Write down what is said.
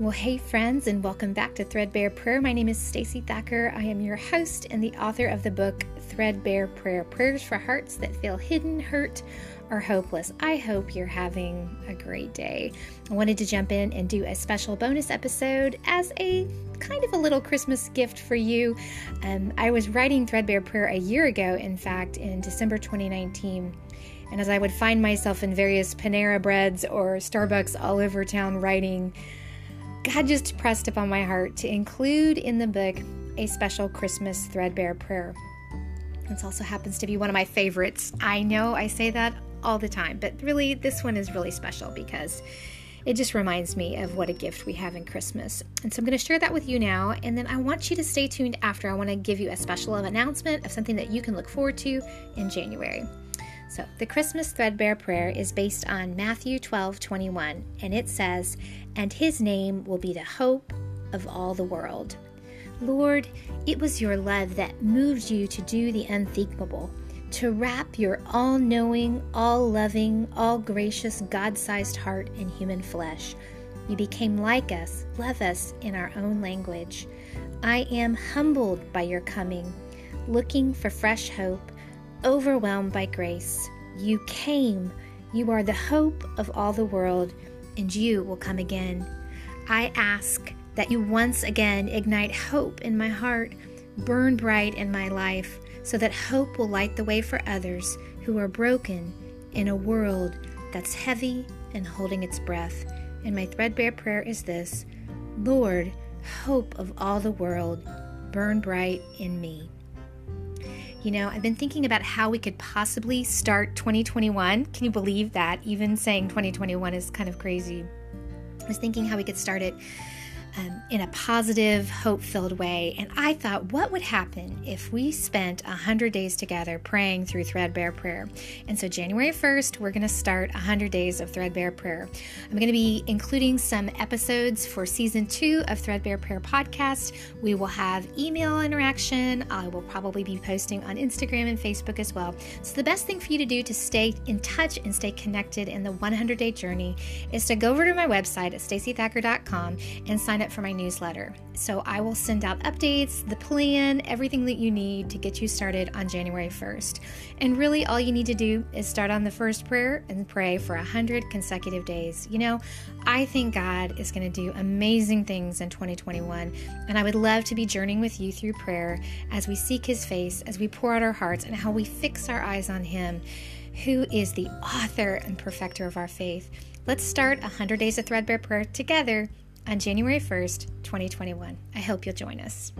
Well, hey friends, and welcome back to Threadbare Prayer. My name is Stacey Thacker. I am your host and the author of the book Threadbare Prayer: Prayers for Hearts That Feel Hidden, Hurt, or Hopeless. I hope you're having a great day. I wanted to jump in and do a special bonus episode as a kind of a little Christmas gift for you. Um, I was writing Threadbare Prayer a year ago, in fact, in December 2019. And as I would find myself in various Panera breads or Starbucks all over town writing, God just pressed upon my heart to include in the book a special Christmas threadbare prayer. This also happens to be one of my favorites. I know I say that all the time, but really, this one is really special because it just reminds me of what a gift we have in Christmas. And so I'm going to share that with you now, and then I want you to stay tuned after. I want to give you a special announcement of something that you can look forward to in January. So, the Christmas threadbare prayer is based on Matthew 12 21, and it says, And his name will be the hope of all the world. Lord, it was your love that moved you to do the unthinkable, to wrap your all knowing, all loving, all gracious, God sized heart in human flesh. You became like us, love us in our own language. I am humbled by your coming, looking for fresh hope overwhelmed by grace. You came. You are the hope of all the world, and you will come again. I ask that you once again ignite hope in my heart, burn bright in my life, so that hope will light the way for others who are broken in a world that's heavy and holding its breath. And my threadbare prayer is this Lord, hope of all the world, burn bright in me. You know, I've been thinking about how we could possibly start 2021. Can you believe that? Even saying 2021 is kind of crazy. I was thinking how we could start it um, in a positive, hope filled way. And I thought, what would happen if we spent 100 days together praying through Threadbare Prayer? And so, January 1st, we're going to start 100 days of Threadbare Prayer. I'm going to be including some episodes for season two of Threadbare Prayer podcast. We will have email interaction. I will probably be posting on Instagram and Facebook as well. So, the best thing for you to do to stay in touch and stay connected in the 100 day journey is to go over to my website at staceythacker.com and sign sign up for my newsletter. So I will send out updates, the plan, everything that you need to get you started on January 1st. And really, all you need to do is start on the first prayer and pray for 100 consecutive days. You know, I think God is going to do amazing things in 2021. And I would love to be journeying with you through prayer as we seek His face, as we pour out our hearts, and how we fix our eyes on Him, who is the author and perfecter of our faith. Let's start 100 Days of Threadbare Prayer together on January 1st, 2021. I hope you'll join us.